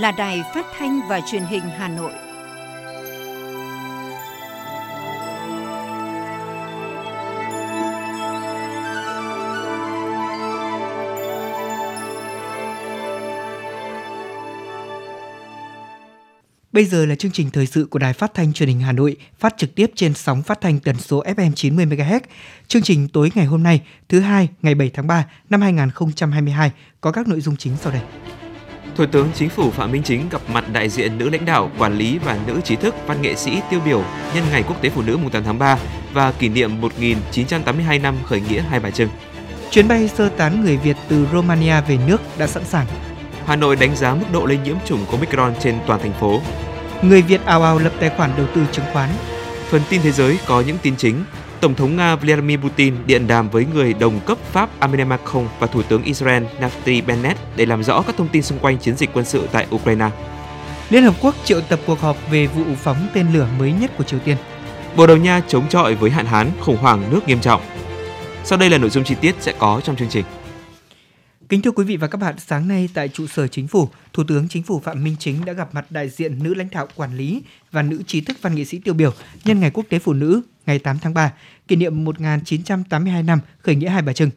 là Đài Phát thanh và Truyền hình Hà Nội. Bây giờ là chương trình thời sự của Đài Phát thanh Truyền hình Hà Nội, phát trực tiếp trên sóng phát thanh tần số FM 90 MHz. Chương trình tối ngày hôm nay, thứ hai, ngày 7 tháng 3 năm 2022 có các nội dung chính sau đây. Thủ tướng Chính phủ Phạm Minh Chính gặp mặt đại diện nữ lãnh đạo, quản lý và nữ trí thức, văn nghệ sĩ tiêu biểu nhân ngày Quốc tế Phụ nữ mùng 8 tháng 3 và kỷ niệm 1982 năm khởi nghĩa Hai Bà Trưng. Chuyến bay sơ tán người Việt từ Romania về nước đã sẵn sàng. Hà Nội đánh giá mức độ lây nhiễm chủng Omicron trên toàn thành phố. Người Việt ào ào lập tài khoản đầu tư chứng khoán. Phần tin thế giới có những tin chính. Tổng thống Nga Vladimir Putin điện đàm với người đồng cấp Pháp Emmanuel Macron và Thủ tướng Israel Naftali Bennett để làm rõ các thông tin xung quanh chiến dịch quân sự tại Ukraine. Liên Hợp Quốc triệu tập cuộc họp về vụ phóng tên lửa mới nhất của Triều Tiên. Bồ Đào Nha chống chọi với hạn hán, khủng hoảng nước nghiêm trọng. Sau đây là nội dung chi tiết sẽ có trong chương trình. Kính thưa quý vị và các bạn, sáng nay tại trụ sở chính phủ, Thủ tướng Chính phủ Phạm Minh Chính đã gặp mặt đại diện nữ lãnh đạo quản lý và nữ trí thức văn nghệ sĩ tiêu biểu nhân ngày Quốc tế Phụ nữ ngày 8 tháng 3, kỷ niệm 1982 năm khởi nghĩa Hai Bà Trưng.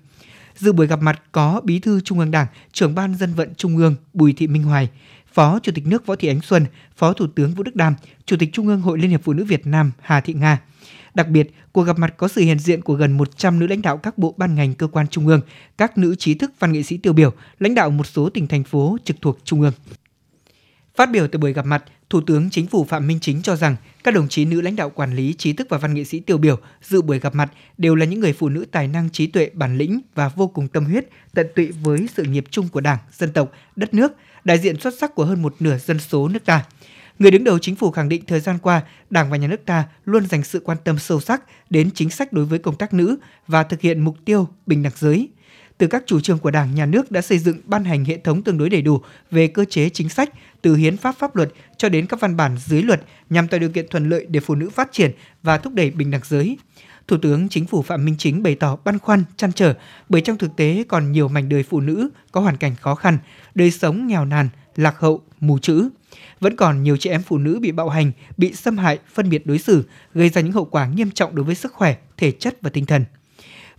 Dự buổi gặp mặt có Bí thư Trung ương Đảng, trưởng ban dân vận Trung ương Bùi Thị Minh Hoài, Phó Chủ tịch nước Võ Thị Ánh Xuân, Phó Thủ tướng Vũ Đức Đam, Chủ tịch Trung ương Hội Liên hiệp Phụ nữ Việt Nam Hà Thị Nga. Đặc biệt, cuộc gặp mặt có sự hiện diện của gần 100 nữ lãnh đạo các bộ ban ngành cơ quan trung ương, các nữ trí thức văn nghệ sĩ tiêu biểu, lãnh đạo một số tỉnh thành phố trực thuộc trung ương. Phát biểu tại buổi gặp mặt, Thủ tướng Chính phủ Phạm Minh Chính cho rằng các đồng chí nữ lãnh đạo quản lý, trí thức và văn nghệ sĩ tiêu biểu dự buổi gặp mặt đều là những người phụ nữ tài năng, trí tuệ, bản lĩnh và vô cùng tâm huyết, tận tụy với sự nghiệp chung của Đảng, dân tộc, đất nước, đại diện xuất sắc của hơn một nửa dân số nước ta. Người đứng đầu chính phủ khẳng định thời gian qua, Đảng và Nhà nước ta luôn dành sự quan tâm sâu sắc đến chính sách đối với công tác nữ và thực hiện mục tiêu bình đẳng giới. Từ các chủ trương của Đảng, Nhà nước đã xây dựng ban hành hệ thống tương đối đầy đủ về cơ chế chính sách, từ hiến pháp pháp luật cho đến các văn bản dưới luật nhằm tạo điều kiện thuận lợi để phụ nữ phát triển và thúc đẩy bình đẳng giới. Thủ tướng Chính phủ Phạm Minh Chính bày tỏ băn khoăn, chăn trở bởi trong thực tế còn nhiều mảnh đời phụ nữ có hoàn cảnh khó khăn, đời sống nghèo nàn, lạc hậu, mù chữ. Vẫn còn nhiều chị em phụ nữ bị bạo hành, bị xâm hại, phân biệt đối xử, gây ra những hậu quả nghiêm trọng đối với sức khỏe, thể chất và tinh thần.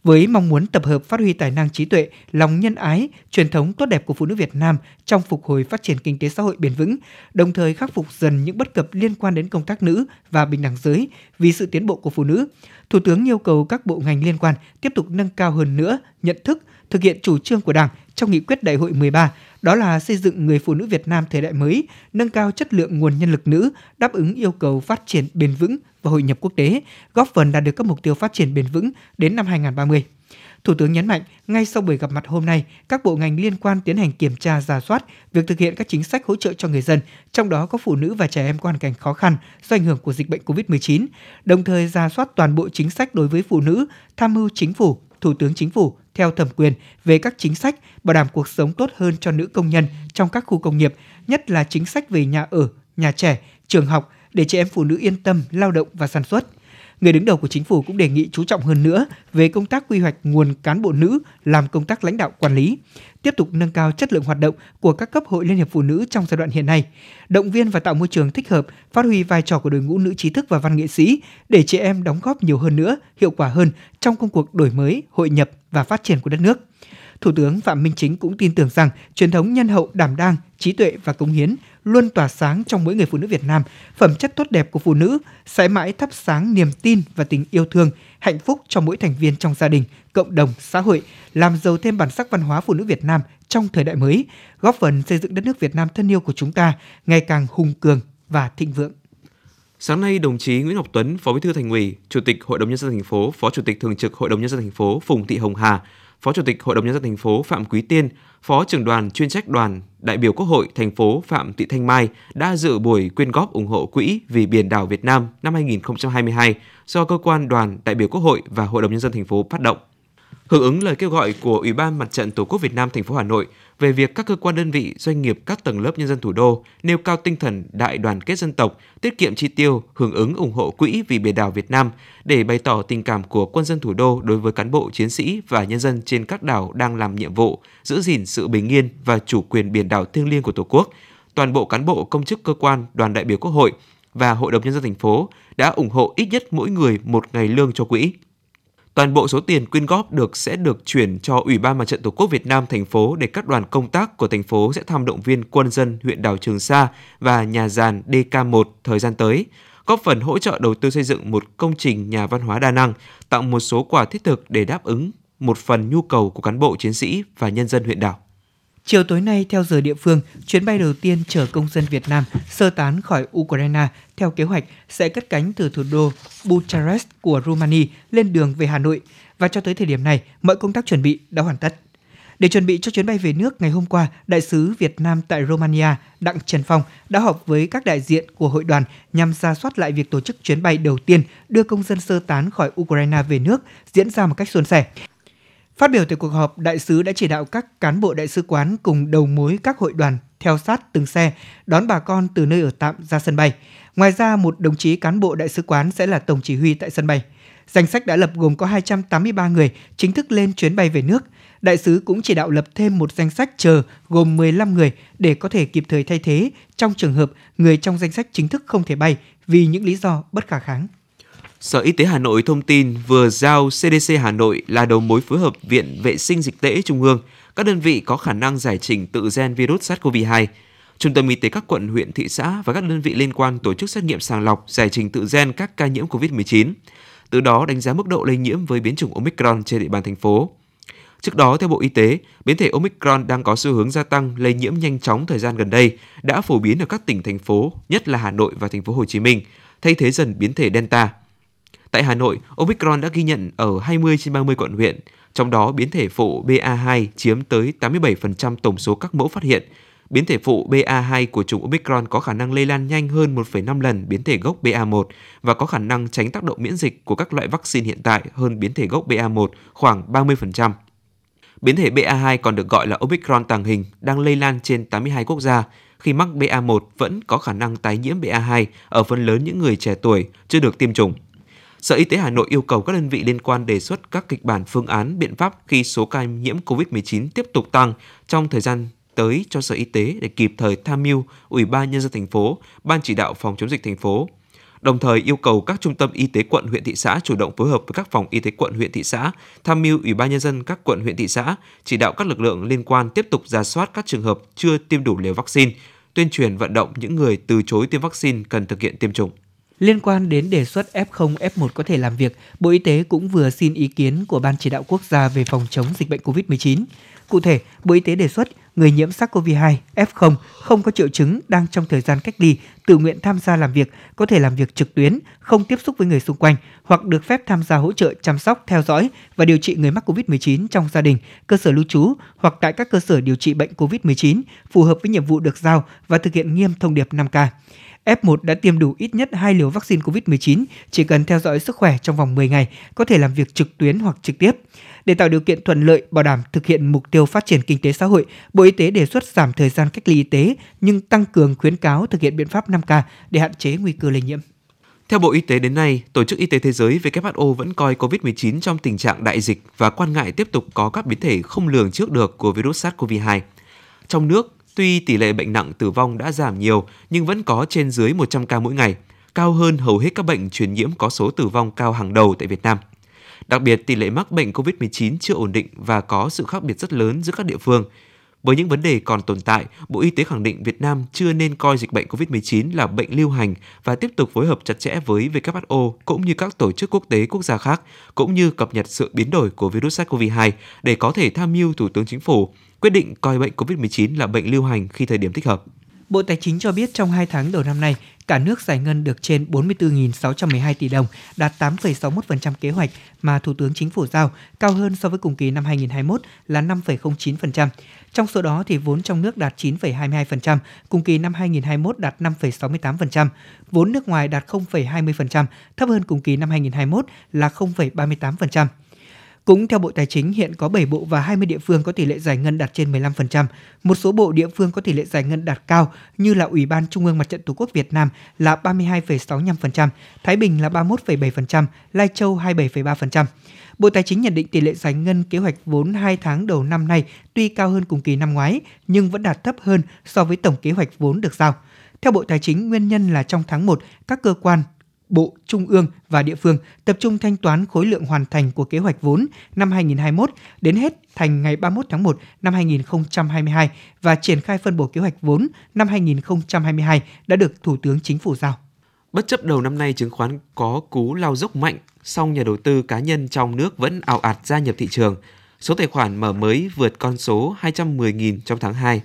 Với mong muốn tập hợp phát huy tài năng trí tuệ, lòng nhân ái, truyền thống tốt đẹp của phụ nữ Việt Nam trong phục hồi phát triển kinh tế xã hội bền vững, đồng thời khắc phục dần những bất cập liên quan đến công tác nữ và bình đẳng giới vì sự tiến bộ của phụ nữ, Thủ tướng yêu cầu các bộ ngành liên quan tiếp tục nâng cao hơn nữa nhận thức, thực hiện chủ trương của Đảng trong nghị quyết đại hội 13, đó là xây dựng người phụ nữ Việt Nam thời đại mới, nâng cao chất lượng nguồn nhân lực nữ, đáp ứng yêu cầu phát triển bền vững và hội nhập quốc tế, góp phần đạt được các mục tiêu phát triển bền vững đến năm 2030. Thủ tướng nhấn mạnh, ngay sau buổi gặp mặt hôm nay, các bộ ngành liên quan tiến hành kiểm tra, giả soát việc thực hiện các chính sách hỗ trợ cho người dân, trong đó có phụ nữ và trẻ em có hoàn cảnh khó khăn do ảnh hưởng của dịch bệnh COVID-19, đồng thời giả soát toàn bộ chính sách đối với phụ nữ, tham mưu chính phủ, Thủ tướng Chính phủ theo thẩm quyền về các chính sách bảo đảm cuộc sống tốt hơn cho nữ công nhân trong các khu công nghiệp, nhất là chính sách về nhà ở, nhà trẻ, trường học để chị em phụ nữ yên tâm lao động và sản xuất. Người đứng đầu của chính phủ cũng đề nghị chú trọng hơn nữa về công tác quy hoạch nguồn cán bộ nữ làm công tác lãnh đạo quản lý, tiếp tục nâng cao chất lượng hoạt động của các cấp hội Liên hiệp Phụ nữ trong giai đoạn hiện nay, động viên và tạo môi trường thích hợp, phát huy vai trò của đội ngũ nữ trí thức và văn nghệ sĩ để trẻ em đóng góp nhiều hơn nữa, hiệu quả hơn trong công cuộc đổi mới, hội nhập và phát triển của đất nước. Thủ tướng Phạm Minh Chính cũng tin tưởng rằng truyền thống nhân hậu đảm đang, trí tuệ và cống hiến luôn tỏa sáng trong mỗi người phụ nữ Việt Nam, phẩm chất tốt đẹp của phụ nữ sẽ mãi thắp sáng niềm tin và tình yêu thương, hạnh phúc cho mỗi thành viên trong gia đình, cộng đồng, xã hội, làm giàu thêm bản sắc văn hóa phụ nữ Việt Nam trong thời đại mới, góp phần xây dựng đất nước Việt Nam thân yêu của chúng ta ngày càng hùng cường và thịnh vượng. Sáng nay, đồng chí Nguyễn Ngọc Tuấn, Phó Bí thư Thành ủy, Chủ tịch Hội đồng nhân dân thành phố, Phó Chủ tịch thường trực Hội đồng nhân dân thành phố Phùng Thị Hồng Hà Phó Chủ tịch Hội đồng nhân dân thành phố Phạm Quý Tiên, Phó trưởng đoàn chuyên trách đoàn đại biểu Quốc hội thành phố Phạm Thị Thanh Mai đã dự buổi quyên góp ủng hộ quỹ vì biển đảo Việt Nam năm 2022 do cơ quan đoàn đại biểu Quốc hội và Hội đồng nhân dân thành phố phát động. Hưởng ứng lời kêu gọi của Ủy ban Mặt trận Tổ quốc Việt Nam thành phố Hà Nội về việc các cơ quan đơn vị, doanh nghiệp, các tầng lớp nhân dân thủ đô nêu cao tinh thần đại đoàn kết dân tộc, tiết kiệm chi tiêu, hưởng ứng ủng hộ quỹ vì biển đảo Việt Nam để bày tỏ tình cảm của quân dân thủ đô đối với cán bộ chiến sĩ và nhân dân trên các đảo đang làm nhiệm vụ giữ gìn sự bình yên và chủ quyền biển đảo thiêng liêng của Tổ quốc. toàn bộ cán bộ công chức cơ quan, đoàn đại biểu Quốc hội và Hội đồng Nhân dân thành phố đã ủng hộ ít nhất mỗi người một ngày lương cho quỹ. Toàn bộ số tiền quyên góp được sẽ được chuyển cho Ủy ban Mặt trận Tổ quốc Việt Nam thành phố để các đoàn công tác của thành phố sẽ thăm động viên quân dân huyện đảo Trường Sa và nhà giàn DK1 thời gian tới, góp phần hỗ trợ đầu tư xây dựng một công trình nhà văn hóa đa năng, tặng một số quà thiết thực để đáp ứng một phần nhu cầu của cán bộ chiến sĩ và nhân dân huyện đảo. Chiều tối nay, theo giờ địa phương, chuyến bay đầu tiên chở công dân Việt Nam sơ tán khỏi Ukraine theo kế hoạch sẽ cất cánh từ thủ đô Bucharest của Romania lên đường về Hà Nội. Và cho tới thời điểm này, mọi công tác chuẩn bị đã hoàn tất. Để chuẩn bị cho chuyến bay về nước ngày hôm qua, Đại sứ Việt Nam tại Romania Đặng Trần Phong đã họp với các đại diện của hội đoàn nhằm ra soát lại việc tổ chức chuyến bay đầu tiên đưa công dân sơ tán khỏi Ukraine về nước diễn ra một cách suôn sẻ. Phát biểu tại cuộc họp, đại sứ đã chỉ đạo các cán bộ đại sứ quán cùng đầu mối các hội đoàn theo sát từng xe, đón bà con từ nơi ở tạm ra sân bay. Ngoài ra, một đồng chí cán bộ đại sứ quán sẽ là tổng chỉ huy tại sân bay. Danh sách đã lập gồm có 283 người chính thức lên chuyến bay về nước. Đại sứ cũng chỉ đạo lập thêm một danh sách chờ gồm 15 người để có thể kịp thời thay thế trong trường hợp người trong danh sách chính thức không thể bay vì những lý do bất khả kháng. Sở Y tế Hà Nội thông tin vừa giao CDC Hà Nội là đầu mối phối hợp Viện Vệ sinh Dịch tễ Trung ương, các đơn vị có khả năng giải trình tự gen virus SARS-CoV-2. Trung tâm Y tế các quận, huyện, thị xã và các đơn vị liên quan tổ chức xét nghiệm sàng lọc, giải trình tự gen các ca nhiễm COVID-19. Từ đó đánh giá mức độ lây nhiễm với biến chủng Omicron trên địa bàn thành phố. Trước đó, theo Bộ Y tế, biến thể Omicron đang có xu hướng gia tăng lây nhiễm nhanh chóng thời gian gần đây, đã phổ biến ở các tỉnh thành phố, nhất là Hà Nội và thành phố Hồ Chí Minh, thay thế dần biến thể Delta. Tại Hà Nội, Omicron đã ghi nhận ở 20 trên 30 quận huyện, trong đó biến thể phụ BA2 chiếm tới 87% tổng số các mẫu phát hiện. Biến thể phụ BA2 của chủng Omicron có khả năng lây lan nhanh hơn 1,5 lần biến thể gốc BA1 và có khả năng tránh tác động miễn dịch của các loại vaccine hiện tại hơn biến thể gốc BA1 khoảng 30%. Biến thể BA2 còn được gọi là Omicron tàng hình đang lây lan trên 82 quốc gia, khi mắc BA1 vẫn có khả năng tái nhiễm BA2 ở phần lớn những người trẻ tuổi chưa được tiêm chủng. Sở Y tế Hà Nội yêu cầu các đơn vị liên quan đề xuất các kịch bản phương án biện pháp khi số ca nhiễm COVID-19 tiếp tục tăng trong thời gian tới cho Sở Y tế để kịp thời tham mưu Ủy ban nhân dân thành phố, Ban chỉ đạo phòng chống dịch thành phố. Đồng thời yêu cầu các trung tâm y tế quận huyện thị xã chủ động phối hợp với các phòng y tế quận huyện thị xã, tham mưu Ủy ban nhân dân các quận huyện thị xã, chỉ đạo các lực lượng liên quan tiếp tục ra soát các trường hợp chưa tiêm đủ liều vaccine, tuyên truyền vận động những người từ chối tiêm vaccine cần thực hiện tiêm chủng. Liên quan đến đề xuất F0, F1 có thể làm việc, Bộ Y tế cũng vừa xin ý kiến của Ban chỉ đạo quốc gia về phòng chống dịch bệnh COVID-19. Cụ thể, Bộ Y tế đề xuất người nhiễm SARS-CoV-2 F0 không có triệu chứng đang trong thời gian cách ly tự nguyện tham gia làm việc có thể làm việc trực tuyến, không tiếp xúc với người xung quanh hoặc được phép tham gia hỗ trợ chăm sóc, theo dõi và điều trị người mắc COVID-19 trong gia đình, cơ sở lưu trú hoặc tại các cơ sở điều trị bệnh COVID-19 phù hợp với nhiệm vụ được giao và thực hiện nghiêm thông điệp 5K. F1 đã tiêm đủ ít nhất 2 liều vaccine COVID-19, chỉ cần theo dõi sức khỏe trong vòng 10 ngày, có thể làm việc trực tuyến hoặc trực tiếp. Để tạo điều kiện thuận lợi bảo đảm thực hiện mục tiêu phát triển kinh tế xã hội, Bộ Y tế đề xuất giảm thời gian cách ly y tế nhưng tăng cường khuyến cáo thực hiện biện pháp 5K để hạn chế nguy cơ lây nhiễm. Theo Bộ Y tế đến nay, Tổ chức Y tế Thế giới WHO vẫn coi COVID-19 trong tình trạng đại dịch và quan ngại tiếp tục có các biến thể không lường trước được của virus SARS-CoV-2. Trong nước, Tuy tỷ lệ bệnh nặng tử vong đã giảm nhiều nhưng vẫn có trên dưới 100 ca mỗi ngày, cao hơn hầu hết các bệnh truyền nhiễm có số tử vong cao hàng đầu tại Việt Nam. Đặc biệt, tỷ lệ mắc bệnh COVID-19 chưa ổn định và có sự khác biệt rất lớn giữa các địa phương. Với những vấn đề còn tồn tại, Bộ Y tế khẳng định Việt Nam chưa nên coi dịch bệnh COVID-19 là bệnh lưu hành và tiếp tục phối hợp chặt chẽ với WHO cũng như các tổ chức quốc tế quốc gia khác, cũng như cập nhật sự biến đổi của virus SARS-CoV-2 để có thể tham mưu Thủ tướng Chính phủ quyết định coi bệnh COVID-19 là bệnh lưu hành khi thời điểm thích hợp. Bộ Tài chính cho biết trong 2 tháng đầu năm nay, cả nước giải ngân được trên 44.612 tỷ đồng, đạt 8,61% kế hoạch mà Thủ tướng Chính phủ giao, cao hơn so với cùng kỳ năm 2021 là 5,09%. Trong số đó thì vốn trong nước đạt 9,22%, cùng kỳ năm 2021 đạt 5,68%, vốn nước ngoài đạt 0,20%, thấp hơn cùng kỳ năm 2021 là 0,38%. Cũng theo Bộ Tài chính, hiện có 7 bộ và 20 địa phương có tỷ lệ giải ngân đạt trên 15%. Một số bộ địa phương có tỷ lệ giải ngân đạt cao như là Ủy ban Trung ương Mặt trận Tổ quốc Việt Nam là 32,65%, Thái Bình là 31,7%, Lai Châu 27,3%. Bộ Tài chính nhận định tỷ lệ giải ngân kế hoạch vốn 2 tháng đầu năm nay tuy cao hơn cùng kỳ năm ngoái nhưng vẫn đạt thấp hơn so với tổng kế hoạch vốn được giao. Theo Bộ Tài chính, nguyên nhân là trong tháng 1, các cơ quan, bộ, trung ương và địa phương tập trung thanh toán khối lượng hoàn thành của kế hoạch vốn năm 2021 đến hết thành ngày 31 tháng 1 năm 2022 và triển khai phân bổ kế hoạch vốn năm 2022 đã được Thủ tướng Chính phủ giao. Bất chấp đầu năm nay chứng khoán có cú lao dốc mạnh, song nhà đầu tư cá nhân trong nước vẫn ảo ạt gia nhập thị trường. Số tài khoản mở mới vượt con số 210.000 trong tháng 2.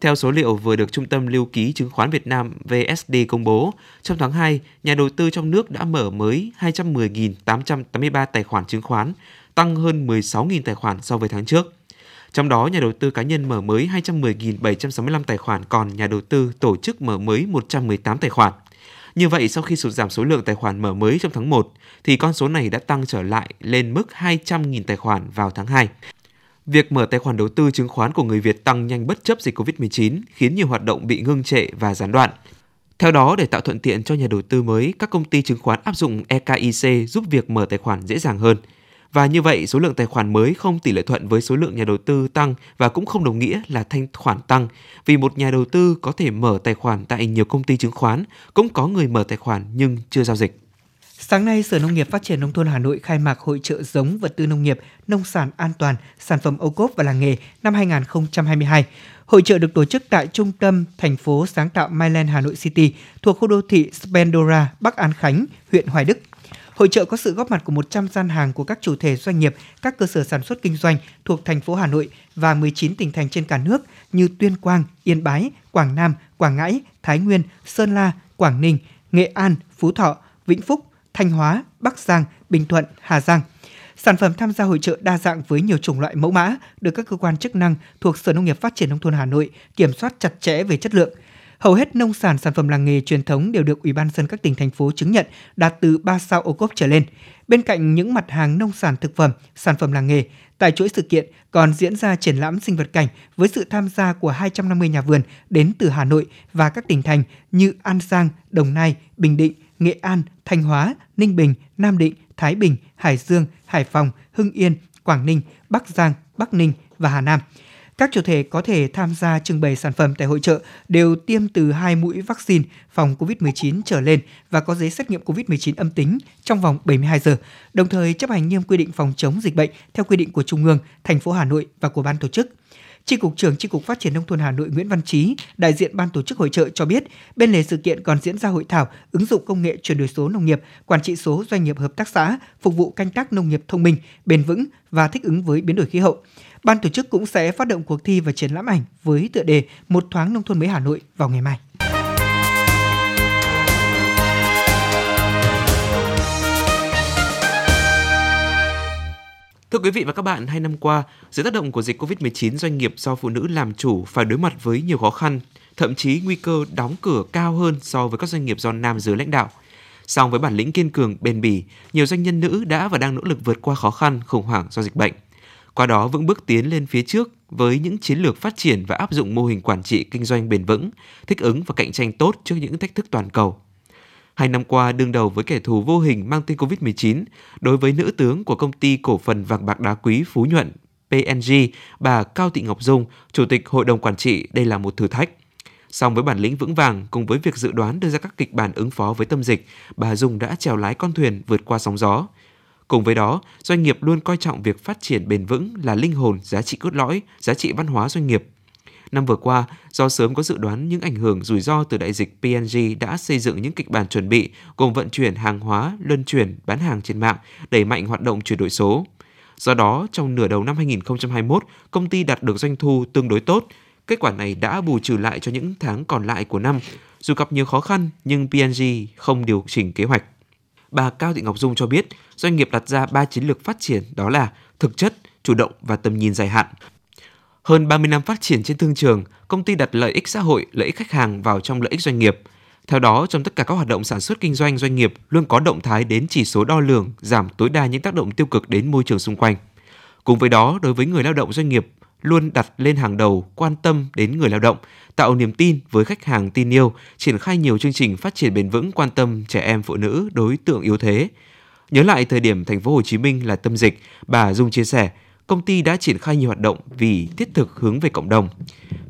Theo số liệu vừa được Trung tâm Lưu ký Chứng khoán Việt Nam VSD công bố, trong tháng 2, nhà đầu tư trong nước đã mở mới 210.883 tài khoản chứng khoán, tăng hơn 16.000 tài khoản so với tháng trước. Trong đó, nhà đầu tư cá nhân mở mới 210.765 tài khoản, còn nhà đầu tư tổ chức mở mới 118 tài khoản. Như vậy, sau khi sụt giảm số lượng tài khoản mở mới trong tháng 1, thì con số này đã tăng trở lại lên mức 200.000 tài khoản vào tháng 2. Việc mở tài khoản đầu tư chứng khoán của người Việt tăng nhanh bất chấp dịch COVID-19 khiến nhiều hoạt động bị ngưng trệ và gián đoạn. Theo đó, để tạo thuận tiện cho nhà đầu tư mới, các công ty chứng khoán áp dụng EKIC giúp việc mở tài khoản dễ dàng hơn. Và như vậy, số lượng tài khoản mới không tỷ lệ thuận với số lượng nhà đầu tư tăng và cũng không đồng nghĩa là thanh khoản tăng, vì một nhà đầu tư có thể mở tài khoản tại nhiều công ty chứng khoán, cũng có người mở tài khoản nhưng chưa giao dịch. Sáng nay, Sở Nông nghiệp Phát triển Nông thôn Hà Nội khai mạc Hội trợ giống vật tư nông nghiệp, nông sản an toàn, sản phẩm ô cốp và làng nghề năm 2022. Hội trợ được tổ chức tại trung tâm thành phố sáng tạo Myland Hà Nội City thuộc khu đô thị Spendora, Bắc An Khánh, huyện Hoài Đức. Hội trợ có sự góp mặt của 100 gian hàng của các chủ thể doanh nghiệp, các cơ sở sản xuất kinh doanh thuộc thành phố Hà Nội và 19 tỉnh thành trên cả nước như Tuyên Quang, Yên Bái, Quảng Nam, Quảng Ngãi, Thái Nguyên, Sơn La, Quảng Ninh, Nghệ An, Phú Thọ, Vĩnh Phúc, Thanh Hóa, Bắc Giang, Bình Thuận, Hà Giang. Sản phẩm tham gia hội trợ đa dạng với nhiều chủng loại mẫu mã được các cơ quan chức năng thuộc Sở Nông nghiệp Phát triển Nông thôn Hà Nội kiểm soát chặt chẽ về chất lượng. Hầu hết nông sản sản phẩm làng nghề truyền thống đều được Ủy ban dân các tỉnh thành phố chứng nhận đạt từ 3 sao ô cốp trở lên. Bên cạnh những mặt hàng nông sản thực phẩm, sản phẩm làng nghề, tại chuỗi sự kiện còn diễn ra triển lãm sinh vật cảnh với sự tham gia của 250 nhà vườn đến từ Hà Nội và các tỉnh thành như An Giang, Đồng Nai, Bình Định, Nghệ An, Thanh Hóa, Ninh Bình, Nam Định, Thái Bình, Hải Dương, Hải Phòng, Hưng Yên, Quảng Ninh, Bắc Giang, Bắc Ninh và Hà Nam. Các chủ thể có thể tham gia trưng bày sản phẩm tại hội trợ đều tiêm từ 2 mũi vaccine phòng COVID-19 trở lên và có giấy xét nghiệm COVID-19 âm tính trong vòng 72 giờ, đồng thời chấp hành nghiêm quy định phòng chống dịch bệnh theo quy định của Trung ương, thành phố Hà Nội và của ban tổ chức. Tri cục trưởng Tri cục Phát triển nông thôn Hà Nội Nguyễn Văn Trí, đại diện ban tổ chức hội trợ cho biết, bên lề sự kiện còn diễn ra hội thảo ứng dụng công nghệ chuyển đổi số nông nghiệp, quản trị số doanh nghiệp hợp tác xã, phục vụ canh tác nông nghiệp thông minh, bền vững và thích ứng với biến đổi khí hậu. Ban tổ chức cũng sẽ phát động cuộc thi và triển lãm ảnh với tựa đề Một thoáng nông thôn mới Hà Nội vào ngày mai. Thưa quý vị và các bạn, hai năm qua, dưới tác động của dịch COVID-19, doanh nghiệp do phụ nữ làm chủ phải đối mặt với nhiều khó khăn, thậm chí nguy cơ đóng cửa cao hơn so với các doanh nghiệp do nam giới lãnh đạo. Song với bản lĩnh kiên cường, bền bỉ, nhiều doanh nhân nữ đã và đang nỗ lực vượt qua khó khăn, khủng hoảng do dịch bệnh. Qua đó vững bước tiến lên phía trước với những chiến lược phát triển và áp dụng mô hình quản trị kinh doanh bền vững, thích ứng và cạnh tranh tốt trước những thách thức toàn cầu. Hai năm qua đương đầu với kẻ thù vô hình mang tên COVID-19, đối với nữ tướng của công ty cổ phần vàng bạc đá quý Phú Nhuận PNG, bà Cao Thị Ngọc Dung, Chủ tịch Hội đồng Quản trị, đây là một thử thách. Song với bản lĩnh vững vàng cùng với việc dự đoán đưa ra các kịch bản ứng phó với tâm dịch, bà Dung đã trèo lái con thuyền vượt qua sóng gió. Cùng với đó, doanh nghiệp luôn coi trọng việc phát triển bền vững là linh hồn, giá trị cốt lõi, giá trị văn hóa doanh nghiệp – Năm vừa qua, do sớm có dự đoán những ảnh hưởng rủi ro từ đại dịch, PNG đã xây dựng những kịch bản chuẩn bị gồm vận chuyển hàng hóa, luân chuyển, bán hàng trên mạng, đẩy mạnh hoạt động chuyển đổi số. Do đó, trong nửa đầu năm 2021, công ty đạt được doanh thu tương đối tốt. Kết quả này đã bù trừ lại cho những tháng còn lại của năm. Dù gặp nhiều khó khăn, nhưng PNG không điều chỉnh kế hoạch. Bà Cao Thị Ngọc Dung cho biết, doanh nghiệp đặt ra 3 chiến lược phát triển đó là thực chất, chủ động và tầm nhìn dài hạn. Hơn 30 năm phát triển trên thương trường, công ty đặt lợi ích xã hội, lợi ích khách hàng vào trong lợi ích doanh nghiệp. Theo đó, trong tất cả các hoạt động sản xuất kinh doanh doanh nghiệp luôn có động thái đến chỉ số đo lường giảm tối đa những tác động tiêu cực đến môi trường xung quanh. Cùng với đó, đối với người lao động doanh nghiệp luôn đặt lên hàng đầu quan tâm đến người lao động, tạo niềm tin với khách hàng tin yêu, triển khai nhiều chương trình phát triển bền vững quan tâm trẻ em phụ nữ đối tượng yếu thế. Nhớ lại thời điểm thành phố Hồ Chí Minh là tâm dịch, bà Dung chia sẻ, công ty đã triển khai nhiều hoạt động vì thiết thực hướng về cộng đồng.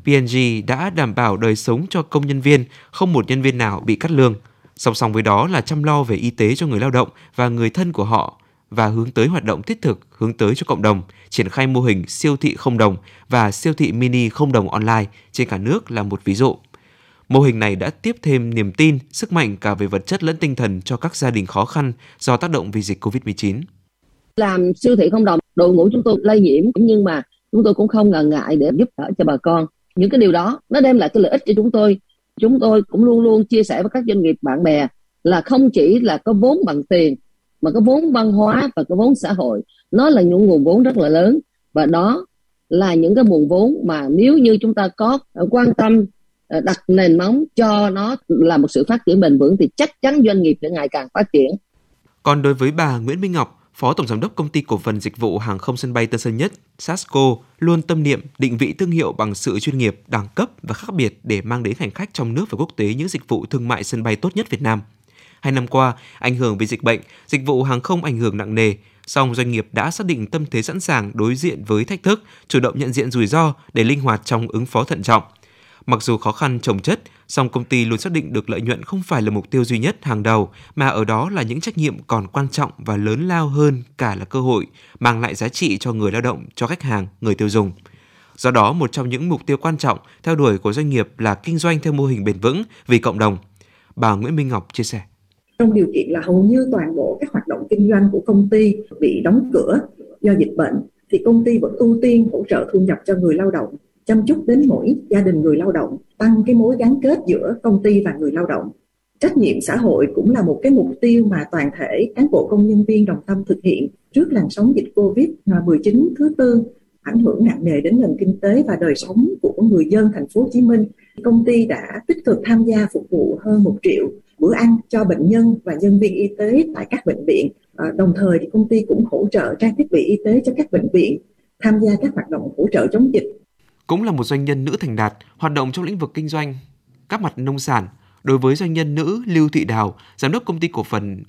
PNG đã đảm bảo đời sống cho công nhân viên, không một nhân viên nào bị cắt lương. Song song với đó là chăm lo về y tế cho người lao động và người thân của họ và hướng tới hoạt động thiết thực hướng tới cho cộng đồng, triển khai mô hình siêu thị không đồng và siêu thị mini không đồng online trên cả nước là một ví dụ. Mô hình này đã tiếp thêm niềm tin, sức mạnh cả về vật chất lẫn tinh thần cho các gia đình khó khăn do tác động vì dịch Covid-19. Làm siêu thị không đồng, đội ngũ chúng tôi lây nhiễm nhưng mà chúng tôi cũng không ngần ngại để giúp đỡ cho bà con. Những cái điều đó nó đem lại cái lợi ích cho chúng tôi. Chúng tôi cũng luôn luôn chia sẻ với các doanh nghiệp bạn bè là không chỉ là có vốn bằng tiền mà có vốn văn hóa và có vốn xã hội nó là những nguồn vốn rất là lớn và đó là những cái nguồn vốn mà nếu như chúng ta có quan tâm ờ, đặt nền móng cho nó là một sự phát triển bền vững thì chắc chắn doanh nghiệp sẽ ngày càng phát triển. Còn đối với bà Nguyễn Minh Ngọc, Phó Tổng Giám đốc Công ty Cổ phần Dịch vụ Hàng không sân bay Tân Sơn Nhất, Sasco, luôn tâm niệm định vị thương hiệu bằng sự chuyên nghiệp, đẳng cấp và khác biệt để mang đến hành khách trong nước và quốc tế những dịch vụ thương mại sân bay tốt nhất Việt Nam. Hai năm qua, ảnh hưởng vì dịch bệnh, dịch vụ hàng không ảnh hưởng nặng nề, song doanh nghiệp đã xác định tâm thế sẵn sàng đối diện với thách thức, chủ động nhận diện rủi ro để linh hoạt trong ứng phó thận trọng. Mặc dù khó khăn trồng chất, song công ty luôn xác định được lợi nhuận không phải là mục tiêu duy nhất hàng đầu, mà ở đó là những trách nhiệm còn quan trọng và lớn lao hơn cả là cơ hội, mang lại giá trị cho người lao động, cho khách hàng, người tiêu dùng. Do đó, một trong những mục tiêu quan trọng theo đuổi của doanh nghiệp là kinh doanh theo mô hình bền vững vì cộng đồng. Bà Nguyễn Minh Ngọc chia sẻ trong điều kiện là hầu như toàn bộ các hoạt động kinh doanh của công ty bị đóng cửa do dịch bệnh thì công ty vẫn ưu tiên hỗ trợ thu nhập cho người lao động chăm chút đến mỗi gia đình người lao động, tăng cái mối gắn kết giữa công ty và người lao động trách nhiệm xã hội cũng là một cái mục tiêu mà toàn thể cán bộ công nhân viên đồng tâm thực hiện trước làn sóng dịch covid 19 thứ tư ảnh hưởng nặng nề đến nền kinh tế và đời sống của người dân thành phố Hồ Chí Minh. Công ty đã tích cực tham gia phục vụ hơn một triệu bữa ăn cho bệnh nhân và nhân viên y tế tại các bệnh viện. Ờ, đồng thời thì công ty cũng hỗ trợ trang thiết bị y tế cho các bệnh viện, tham gia các hoạt động hỗ trợ chống dịch. Cũng là một doanh nhân nữ thành đạt, hoạt động trong lĩnh vực kinh doanh, các mặt nông sản. Đối với doanh nhân nữ Lưu Thị Đào, giám đốc công ty cổ phần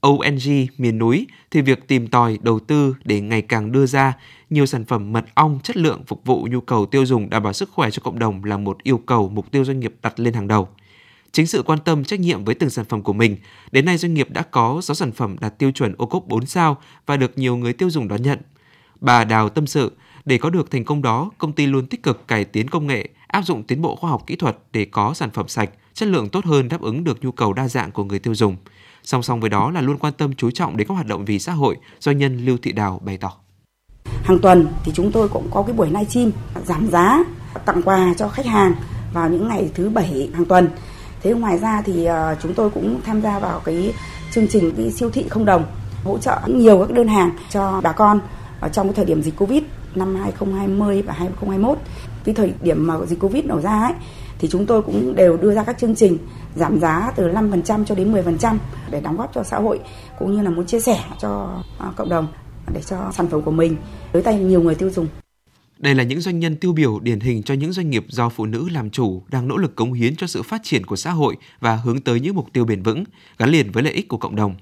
ONG miền núi thì việc tìm tòi đầu tư để ngày càng đưa ra nhiều sản phẩm mật ong chất lượng phục vụ nhu cầu tiêu dùng đảm bảo sức khỏe cho cộng đồng là một yêu cầu mục tiêu doanh nghiệp đặt lên hàng đầu. Chính sự quan tâm trách nhiệm với từng sản phẩm của mình, đến nay doanh nghiệp đã có 6 sản phẩm đạt tiêu chuẩn ô cốp 4 sao và được nhiều người tiêu dùng đón nhận. Bà Đào tâm sự, để có được thành công đó, công ty luôn tích cực cải tiến công nghệ, áp dụng tiến bộ khoa học kỹ thuật để có sản phẩm sạch, chất lượng tốt hơn đáp ứng được nhu cầu đa dạng của người tiêu dùng. Song song với đó là luôn quan tâm chú trọng đến các hoạt động vì xã hội, doanh nhân Lưu Thị Đào bày tỏ. Hàng tuần thì chúng tôi cũng có cái buổi livestream giảm giá, tặng quà cho khách hàng vào những ngày thứ bảy hàng tuần thế ngoài ra thì ờ, chúng tôi cũng tham gia vào cái chương trình cái siêu thị không đồng hỗ trợ nhiều các đơn hàng cho bà con ở trong cái thời điểm dịch covid năm 2020 và 2021 cái thời điểm mà dịch covid nổ ra ấy thì chúng tôi cũng đều đưa ra các chương trình giảm giá từ 5% cho đến 10% để đóng góp cho xã hội cũng như là muốn chia sẻ cho à, cộng đồng để cho sản phẩm của mình tới tay nhiều người tiêu dùng. Đây là những doanh nhân tiêu biểu điển hình cho những doanh nghiệp do phụ nữ làm chủ đang nỗ lực cống hiến cho sự phát triển của xã hội và hướng tới những mục tiêu bền vững, gắn liền với lợi ích của cộng đồng.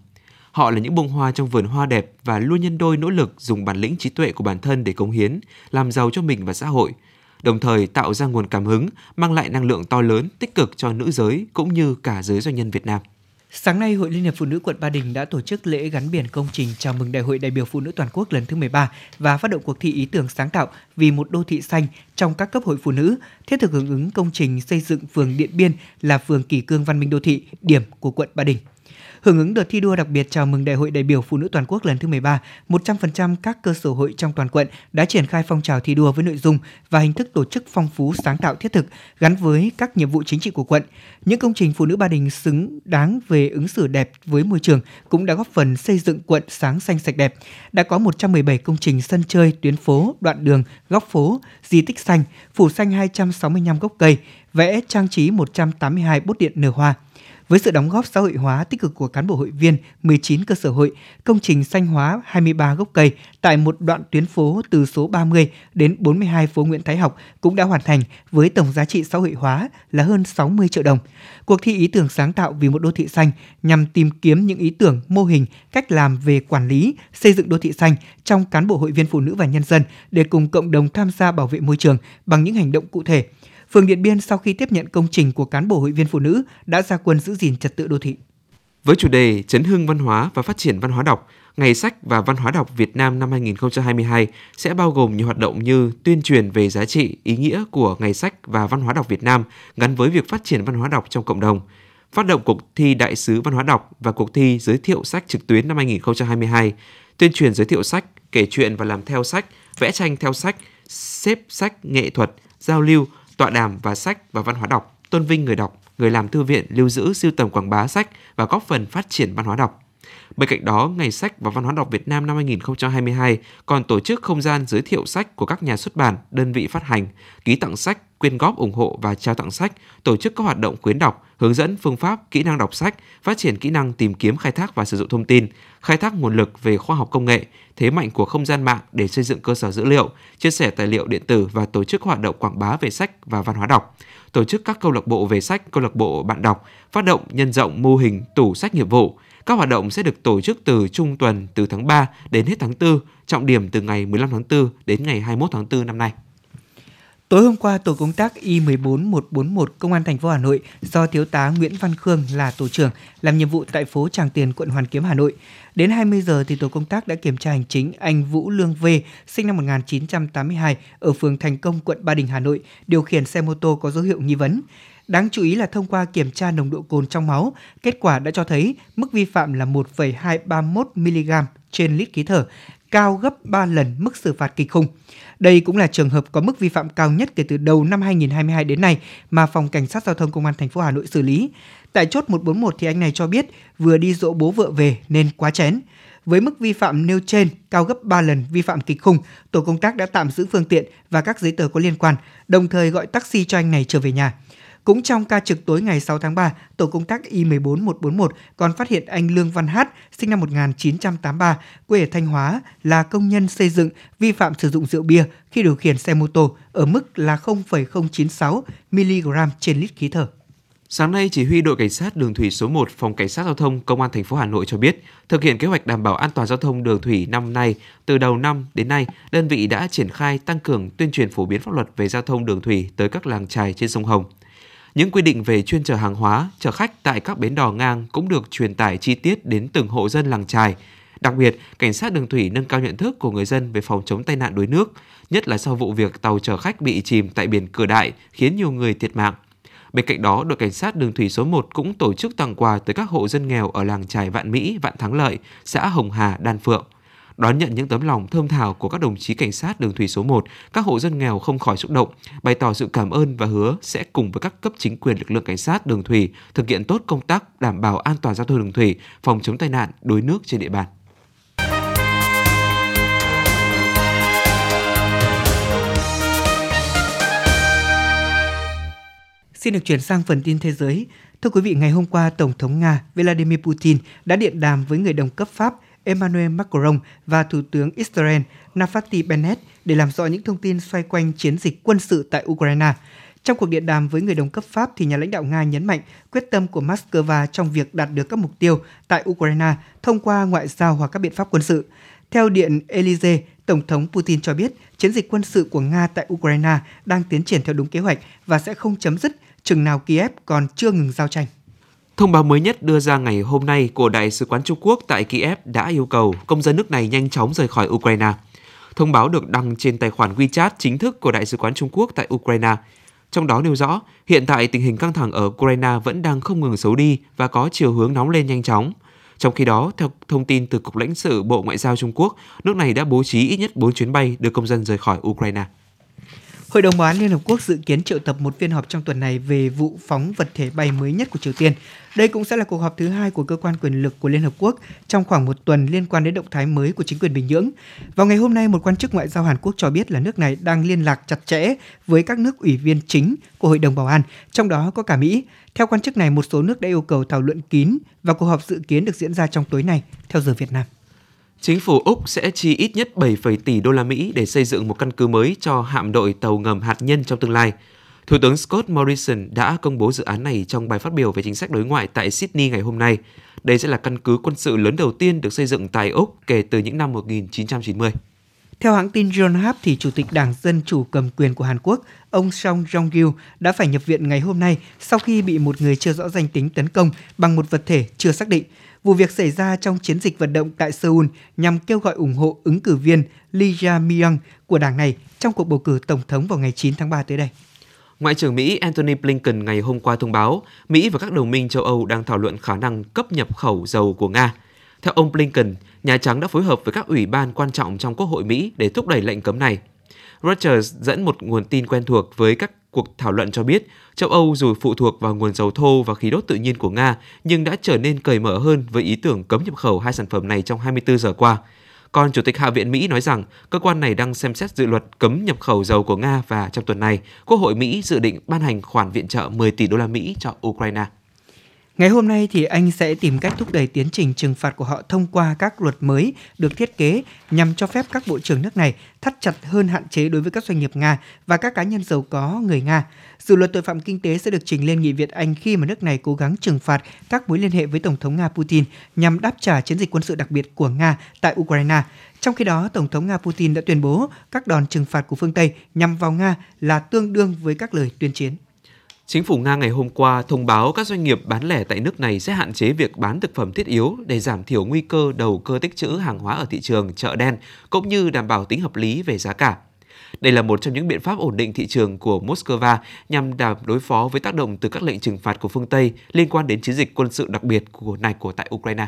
Họ là những bông hoa trong vườn hoa đẹp và luôn nhân đôi nỗ lực dùng bản lĩnh trí tuệ của bản thân để cống hiến, làm giàu cho mình và xã hội, đồng thời tạo ra nguồn cảm hứng, mang lại năng lượng to lớn, tích cực cho nữ giới cũng như cả giới doanh nhân Việt Nam. Sáng nay, Hội Liên hiệp Phụ nữ quận Ba Đình đã tổ chức lễ gắn biển công trình chào mừng Đại hội đại biểu Phụ nữ toàn quốc lần thứ 13 và phát động cuộc thi ý tưởng sáng tạo vì một đô thị xanh trong các cấp hội phụ nữ, thiết thực hưởng ứng công trình xây dựng phường Điện Biên là phường kỳ cương văn minh đô thị, điểm của quận Ba Đình. Hưởng ứng đợt thi đua đặc biệt chào mừng Đại hội đại biểu Phụ nữ toàn quốc lần thứ 13, 100% các cơ sở hội trong toàn quận đã triển khai phong trào thi đua với nội dung và hình thức tổ chức phong phú sáng tạo thiết thực gắn với các nhiệm vụ chính trị của quận. Những công trình phụ nữ Ba Đình xứng đáng về ứng xử đẹp với môi trường cũng đã góp phần xây dựng quận sáng xanh sạch đẹp. Đã có 117 công trình sân chơi, tuyến phố, đoạn đường, góc phố, di tích xanh, phủ xanh 265 gốc cây, vẽ trang trí 182 bút điện nở hoa. Với sự đóng góp xã hội hóa tích cực của cán bộ hội viên 19 cơ sở hội, công trình xanh hóa 23 gốc cây tại một đoạn tuyến phố từ số 30 đến 42 phố Nguyễn Thái Học cũng đã hoàn thành với tổng giá trị xã hội hóa là hơn 60 triệu đồng. Cuộc thi ý tưởng sáng tạo vì một đô thị xanh nhằm tìm kiếm những ý tưởng, mô hình, cách làm về quản lý, xây dựng đô thị xanh trong cán bộ hội viên phụ nữ và nhân dân để cùng cộng đồng tham gia bảo vệ môi trường bằng những hành động cụ thể. Phường Điện Biên sau khi tiếp nhận công trình của cán bộ hội viên phụ nữ đã ra quân giữ gìn trật tự đô thị. Với chủ đề Chấn hưng văn hóa và phát triển văn hóa đọc, Ngày sách và Văn hóa đọc Việt Nam năm 2022 sẽ bao gồm nhiều hoạt động như tuyên truyền về giá trị, ý nghĩa của Ngày sách và Văn hóa đọc Việt Nam gắn với việc phát triển văn hóa đọc trong cộng đồng, phát động cuộc thi Đại sứ Văn hóa đọc và cuộc thi giới thiệu sách trực tuyến năm 2022, tuyên truyền giới thiệu sách, kể chuyện và làm theo sách, vẽ tranh theo sách, xếp sách nghệ thuật, giao lưu, tọa đàm và sách và văn hóa đọc, tôn vinh người đọc, người làm thư viện, lưu giữ, siêu tầm quảng bá sách và góp phần phát triển văn hóa đọc. Bên cạnh đó, Ngày sách và Văn hóa đọc Việt Nam năm 2022 còn tổ chức không gian giới thiệu sách của các nhà xuất bản, đơn vị phát hành, ký tặng sách, quyên góp ủng hộ và trao tặng sách, tổ chức các hoạt động khuyến đọc, hướng dẫn phương pháp, kỹ năng đọc sách, phát triển kỹ năng tìm kiếm khai thác và sử dụng thông tin, khai thác nguồn lực về khoa học công nghệ, thế mạnh của không gian mạng để xây dựng cơ sở dữ liệu, chia sẻ tài liệu điện tử và tổ chức hoạt động quảng bá về sách và văn hóa đọc tổ chức các câu lạc bộ về sách, câu lạc bộ bạn đọc, phát động nhân rộng mô hình tủ sách nghiệp vụ, các hoạt động sẽ được tổ chức từ trung tuần từ tháng 3 đến hết tháng 4, trọng điểm từ ngày 15 tháng 4 đến ngày 21 tháng 4 năm nay. Tối hôm qua, tổ công tác Y14141 Công an thành phố Hà Nội do thiếu tá Nguyễn Văn Khương là tổ trưởng làm nhiệm vụ tại phố Tràng Tiền, quận Hoàn Kiếm, Hà Nội. Đến 20 giờ thì tổ công tác đã kiểm tra hành chính anh Vũ Lương V, sinh năm 1982 ở phường Thành Công, quận Ba Đình, Hà Nội, điều khiển xe mô tô có dấu hiệu nghi vấn. Đáng chú ý là thông qua kiểm tra nồng độ cồn trong máu, kết quả đã cho thấy mức vi phạm là 1,231 mg trên lít khí thở, cao gấp 3 lần mức xử phạt kịch khung. Đây cũng là trường hợp có mức vi phạm cao nhất kể từ đầu năm 2022 đến nay mà Phòng Cảnh sát Giao thông Công an thành phố Hà Nội xử lý. Tại chốt 141 thì anh này cho biết vừa đi dỗ bố vợ về nên quá chén. Với mức vi phạm nêu trên cao gấp 3 lần vi phạm kịch khung, tổ công tác đã tạm giữ phương tiện và các giấy tờ có liên quan, đồng thời gọi taxi cho anh này trở về nhà. Cũng trong ca trực tối ngày 6 tháng 3, tổ công tác Y14141 còn phát hiện anh Lương Văn Hát, sinh năm 1983, quê ở Thanh Hóa, là công nhân xây dựng vi phạm sử dụng rượu bia khi điều khiển xe mô tô ở mức là 0,096 mg trên lít khí thở. Sáng nay, chỉ huy đội cảnh sát đường thủy số 1 phòng cảnh sát giao thông công an thành phố Hà Nội cho biết, thực hiện kế hoạch đảm bảo an toàn giao thông đường thủy năm nay, từ đầu năm đến nay, đơn vị đã triển khai tăng cường tuyên truyền phổ biến pháp luật về giao thông đường thủy tới các làng trài trên sông Hồng. Những quy định về chuyên chở hàng hóa, chở khách tại các bến đò ngang cũng được truyền tải chi tiết đến từng hộ dân làng trài. Đặc biệt, cảnh sát đường thủy nâng cao nhận thức của người dân về phòng chống tai nạn đuối nước, nhất là sau vụ việc tàu chở khách bị chìm tại biển Cửa Đại khiến nhiều người thiệt mạng. Bên cạnh đó, đội cảnh sát đường thủy số 1 cũng tổ chức tặng quà tới các hộ dân nghèo ở làng trài Vạn Mỹ, Vạn Thắng Lợi, xã Hồng Hà, Đan Phượng. Đón nhận những tấm lòng thơm thảo của các đồng chí cảnh sát đường thủy số 1, các hộ dân nghèo không khỏi xúc động, bày tỏ sự cảm ơn và hứa sẽ cùng với các cấp chính quyền lực lượng cảnh sát đường thủy thực hiện tốt công tác đảm bảo an toàn giao thông đường thủy, phòng chống tai nạn, đuối nước trên địa bàn. Xin được chuyển sang phần tin thế giới. Thưa quý vị, ngày hôm qua, Tổng thống Nga Vladimir Putin đã điện đàm với người đồng cấp Pháp Emmanuel Macron và Thủ tướng Israel Naftali Bennett để làm rõ những thông tin xoay quanh chiến dịch quân sự tại Ukraine. Trong cuộc điện đàm với người đồng cấp Pháp thì nhà lãnh đạo Nga nhấn mạnh quyết tâm của Moscow trong việc đạt được các mục tiêu tại Ukraine thông qua ngoại giao hoặc các biện pháp quân sự. Theo điện Elysee, Tổng thống Putin cho biết chiến dịch quân sự của Nga tại Ukraine đang tiến triển theo đúng kế hoạch và sẽ không chấm dứt chừng nào Kiev còn chưa ngừng giao tranh. Thông báo mới nhất đưa ra ngày hôm nay của Đại sứ quán Trung Quốc tại Kiev đã yêu cầu công dân nước này nhanh chóng rời khỏi Ukraine. Thông báo được đăng trên tài khoản WeChat chính thức của Đại sứ quán Trung Quốc tại Ukraine. Trong đó nêu rõ, hiện tại tình hình căng thẳng ở Ukraine vẫn đang không ngừng xấu đi và có chiều hướng nóng lên nhanh chóng. Trong khi đó, theo thông tin từ Cục lãnh sự Bộ Ngoại giao Trung Quốc, nước này đã bố trí ít nhất 4 chuyến bay đưa công dân rời khỏi Ukraine. Hội đồng Bảo an Liên Hợp Quốc dự kiến triệu tập một phiên họp trong tuần này về vụ phóng vật thể bay mới nhất của Triều Tiên. Đây cũng sẽ là cuộc họp thứ hai của cơ quan quyền lực của Liên Hợp Quốc trong khoảng một tuần liên quan đến động thái mới của chính quyền Bình Nhưỡng. Vào ngày hôm nay, một quan chức ngoại giao Hàn Quốc cho biết là nước này đang liên lạc chặt chẽ với các nước ủy viên chính của Hội đồng Bảo an, trong đó có cả Mỹ. Theo quan chức này, một số nước đã yêu cầu thảo luận kín và cuộc họp dự kiến được diễn ra trong tối nay, theo giờ Việt Nam. Chính phủ Úc sẽ chi ít nhất 7,7 tỷ đô la Mỹ để xây dựng một căn cứ mới cho hạm đội tàu ngầm hạt nhân trong tương lai. Thủ tướng Scott Morrison đã công bố dự án này trong bài phát biểu về chính sách đối ngoại tại Sydney ngày hôm nay. Đây sẽ là căn cứ quân sự lớn đầu tiên được xây dựng tại Úc kể từ những năm 1990. Theo hãng tin Yonhap, thì Chủ tịch Đảng Dân Chủ cầm quyền của Hàn Quốc, ông Song Jong-gil đã phải nhập viện ngày hôm nay sau khi bị một người chưa rõ danh tính tấn công bằng một vật thể chưa xác định. Vụ việc xảy ra trong chiến dịch vận động tại Seoul nhằm kêu gọi ủng hộ ứng cử viên Lee Jae-myung của đảng này trong cuộc bầu cử tổng thống vào ngày 9 tháng 3 tới đây. Ngoại trưởng Mỹ Antony Blinken ngày hôm qua thông báo Mỹ và các đồng minh châu Âu đang thảo luận khả năng cấp nhập khẩu dầu của Nga. Theo ông Blinken, Nhà Trắng đã phối hợp với các ủy ban quan trọng trong Quốc hội Mỹ để thúc đẩy lệnh cấm này. Reuters dẫn một nguồn tin quen thuộc với các cuộc thảo luận cho biết châu Âu dù phụ thuộc vào nguồn dầu thô và khí đốt tự nhiên của Nga nhưng đã trở nên cởi mở hơn với ý tưởng cấm nhập khẩu hai sản phẩm này trong 24 giờ qua. Còn Chủ tịch Hạ viện Mỹ nói rằng cơ quan này đang xem xét dự luật cấm nhập khẩu dầu của Nga và trong tuần này, Quốc hội Mỹ dự định ban hành khoản viện trợ 10 tỷ đô la Mỹ cho Ukraine. Ngày hôm nay thì Anh sẽ tìm cách thúc đẩy tiến trình trừng phạt của họ thông qua các luật mới được thiết kế nhằm cho phép các bộ trưởng nước này thắt chặt hơn hạn chế đối với các doanh nghiệp Nga và các cá nhân giàu có người Nga. Dự luật tội phạm kinh tế sẽ được trình lên Nghị viện Anh khi mà nước này cố gắng trừng phạt các mối liên hệ với Tổng thống Nga Putin nhằm đáp trả chiến dịch quân sự đặc biệt của Nga tại Ukraine. Trong khi đó, Tổng thống Nga Putin đã tuyên bố các đòn trừng phạt của phương Tây nhằm vào Nga là tương đương với các lời tuyên chiến. Chính phủ Nga ngày hôm qua thông báo các doanh nghiệp bán lẻ tại nước này sẽ hạn chế việc bán thực phẩm thiết yếu để giảm thiểu nguy cơ đầu cơ tích trữ hàng hóa ở thị trường chợ đen, cũng như đảm bảo tính hợp lý về giá cả. Đây là một trong những biện pháp ổn định thị trường của Moscow nhằm đảm đối phó với tác động từ các lệnh trừng phạt của phương Tây liên quan đến chiến dịch quân sự đặc biệt của này của tại Ukraine.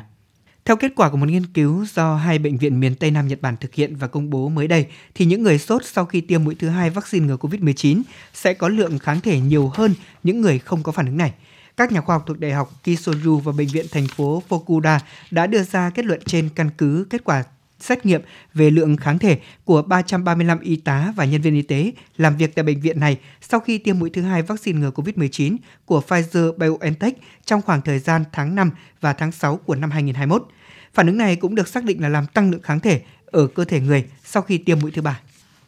Theo kết quả của một nghiên cứu do hai bệnh viện miền Tây Nam Nhật Bản thực hiện và công bố mới đây, thì những người sốt sau khi tiêm mũi thứ hai vaccine ngừa COVID-19 sẽ có lượng kháng thể nhiều hơn những người không có phản ứng này. Các nhà khoa học thuộc Đại học Kisoju và Bệnh viện thành phố Fukuda đã đưa ra kết luận trên căn cứ kết quả xét nghiệm về lượng kháng thể của 335 y tá và nhân viên y tế làm việc tại bệnh viện này sau khi tiêm mũi thứ hai vaccine ngừa COVID-19 của Pfizer-BioNTech trong khoảng thời gian tháng 5 và tháng 6 của năm 2021. Phản ứng này cũng được xác định là làm tăng lượng kháng thể ở cơ thể người sau khi tiêm mũi thứ ba.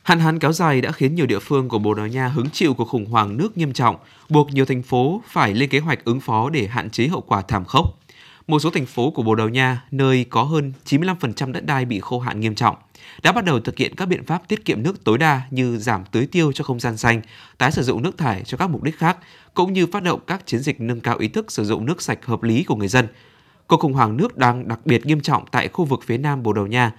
Hạn hán kéo dài đã khiến nhiều địa phương của Bồ Đào Nha hứng chịu cuộc khủng hoảng nước nghiêm trọng, buộc nhiều thành phố phải lên kế hoạch ứng phó để hạn chế hậu quả thảm khốc một số thành phố của Bồ Đào Nha, nơi có hơn 95% đất đai bị khô hạn nghiêm trọng, đã bắt đầu thực hiện các biện pháp tiết kiệm nước tối đa như giảm tưới tiêu cho không gian xanh, tái sử dụng nước thải cho các mục đích khác, cũng như phát động các chiến dịch nâng cao ý thức sử dụng nước sạch hợp lý của người dân. Cuộc khủng hoảng nước đang đặc biệt nghiêm trọng tại khu vực phía nam Bồ Đào Nha.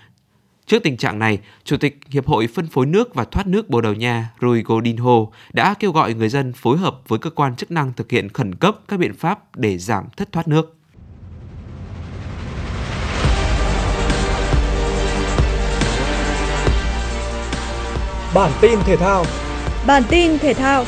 Trước tình trạng này, Chủ tịch Hiệp hội Phân phối nước và Thoát nước Bồ Đào Nha Rui Godinho đã kêu gọi người dân phối hợp với cơ quan chức năng thực hiện khẩn cấp các biện pháp để giảm thất thoát nước. Bản tin thể thao. Bản tin thể thao.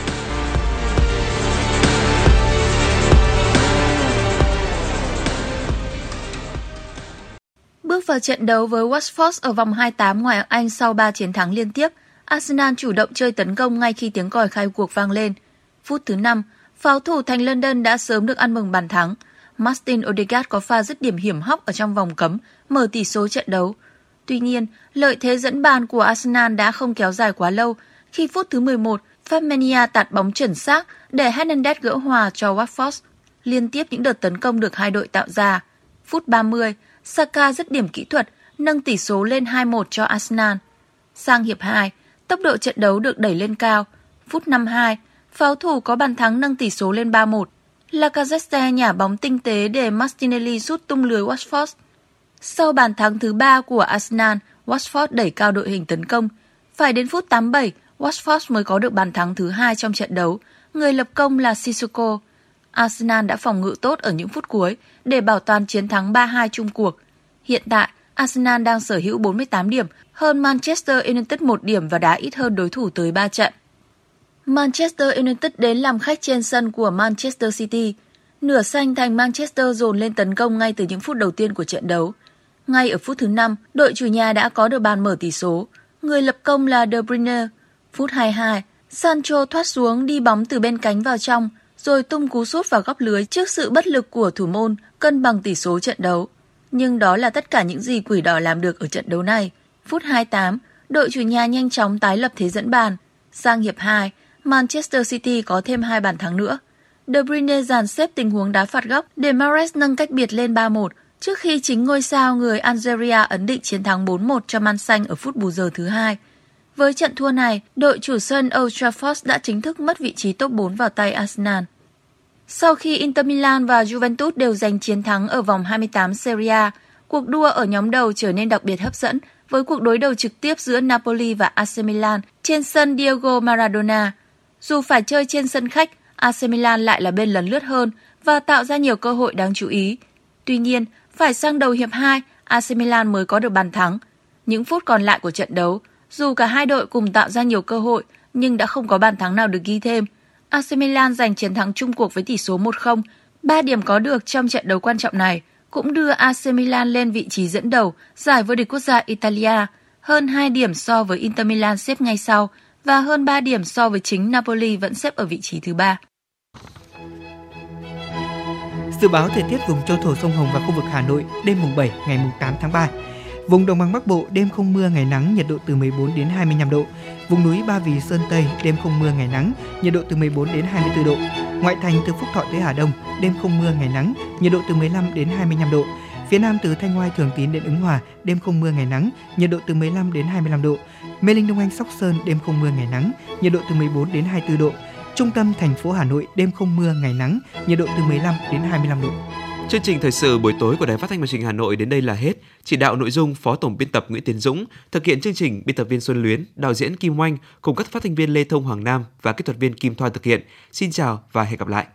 Bước vào trận đấu với Watford ở vòng 28 ngoại hạng Anh sau 3 chiến thắng liên tiếp, Arsenal chủ động chơi tấn công ngay khi tiếng còi khai cuộc vang lên. Phút thứ 5, pháo thủ thành London đã sớm được ăn mừng bàn thắng. Martin Odegaard có pha dứt điểm hiểm hóc ở trong vòng cấm, mở tỷ số trận đấu – Tuy nhiên, lợi thế dẫn bàn của Arsenal đã không kéo dài quá lâu khi phút thứ 11, Femenia tạt bóng chuẩn xác để Hernandez gỡ hòa cho Watford. Liên tiếp những đợt tấn công được hai đội tạo ra. Phút 30, Saka dứt điểm kỹ thuật, nâng tỷ số lên 2-1 cho Arsenal. Sang hiệp 2, tốc độ trận đấu được đẩy lên cao. Phút 52, pháo thủ có bàn thắng nâng tỷ số lên 3-1. Lacazette nhả bóng tinh tế để Martinelli rút tung lưới Watford. Sau bàn thắng thứ ba của Arsenal, Watford đẩy cao đội hình tấn công. Phải đến phút 87, Watford mới có được bàn thắng thứ hai trong trận đấu. Người lập công là Sissoko. Arsenal đã phòng ngự tốt ở những phút cuối để bảo toàn chiến thắng 3-2 chung cuộc. Hiện tại, Arsenal đang sở hữu 48 điểm, hơn Manchester United 1 điểm và đá ít hơn đối thủ tới 3 trận. Manchester United đến làm khách trên sân của Manchester City. Nửa xanh thành Manchester dồn lên tấn công ngay từ những phút đầu tiên của trận đấu. Ngay ở phút thứ 5, đội chủ nhà đã có được bàn mở tỷ số. Người lập công là De Bruyne. Phút 22, Sancho thoát xuống đi bóng từ bên cánh vào trong, rồi tung cú sút vào góc lưới trước sự bất lực của thủ môn, cân bằng tỷ số trận đấu. Nhưng đó là tất cả những gì quỷ đỏ làm được ở trận đấu này. Phút 28, đội chủ nhà nhanh chóng tái lập thế dẫn bàn. Sang hiệp 2, Manchester City có thêm hai bàn thắng nữa. De Bruyne dàn xếp tình huống đá phạt góc để Mares nâng cách biệt lên 3-1 trước khi chính ngôi sao người Algeria ấn định chiến thắng 4-1 cho Man Xanh ở phút bù giờ thứ hai. Với trận thua này, đội chủ sân Old Trafford đã chính thức mất vị trí top 4 vào tay Arsenal. Sau khi Inter Milan và Juventus đều giành chiến thắng ở vòng 28 Serie A, cuộc đua ở nhóm đầu trở nên đặc biệt hấp dẫn với cuộc đối đầu trực tiếp giữa Napoli và AC Milan trên sân Diego Maradona. Dù phải chơi trên sân khách, AC Milan lại là bên lấn lướt hơn và tạo ra nhiều cơ hội đáng chú ý. Tuy nhiên, phải sang đầu hiệp 2, AC Milan mới có được bàn thắng. Những phút còn lại của trận đấu, dù cả hai đội cùng tạo ra nhiều cơ hội nhưng đã không có bàn thắng nào được ghi thêm. AC Milan giành chiến thắng chung cuộc với tỷ số 1-0. Ba điểm có được trong trận đấu quan trọng này cũng đưa AC Milan lên vị trí dẫn đầu giải vô địch quốc gia Italia, hơn 2 điểm so với Inter Milan xếp ngay sau và hơn 3 điểm so với chính Napoli vẫn xếp ở vị trí thứ ba. Dự báo thời tiết vùng châu thổ sông Hồng và khu vực Hà Nội đêm mùng 7 ngày mùng 8 tháng 3. Vùng đồng bằng Bắc Bộ đêm không mưa ngày nắng, nhiệt độ từ 14 đến 25 độ. Vùng núi Ba Vì Sơn Tây đêm không mưa ngày nắng, nhiệt độ từ 14 đến 24 độ. Ngoại thành từ Phúc Thọ tới Hà Đông đêm không mưa ngày nắng, nhiệt độ từ 15 đến 25 độ. Phía Nam từ Thanh Oai Thường Tín đến Ứng Hòa đêm không mưa ngày nắng, nhiệt độ từ 15 đến 25 độ. Mê Linh Đông Anh Sóc Sơn đêm không mưa ngày nắng, nhiệt độ từ 14 đến 24 độ. Trung tâm thành phố Hà Nội đêm không mưa ngày nắng, nhiệt độ từ 15 đến 25 độ. Chương trình thời sự buổi tối của Đài Phát thanh và Truyền hình Hà Nội đến đây là hết. Chỉ đạo nội dung Phó tổng biên tập Nguyễn Tiến Dũng, thực hiện chương trình biên tập viên Xuân Luyến, đạo diễn Kim Oanh cùng các phát thanh viên Lê Thông Hoàng Nam và kỹ thuật viên Kim Thoa thực hiện. Xin chào và hẹn gặp lại.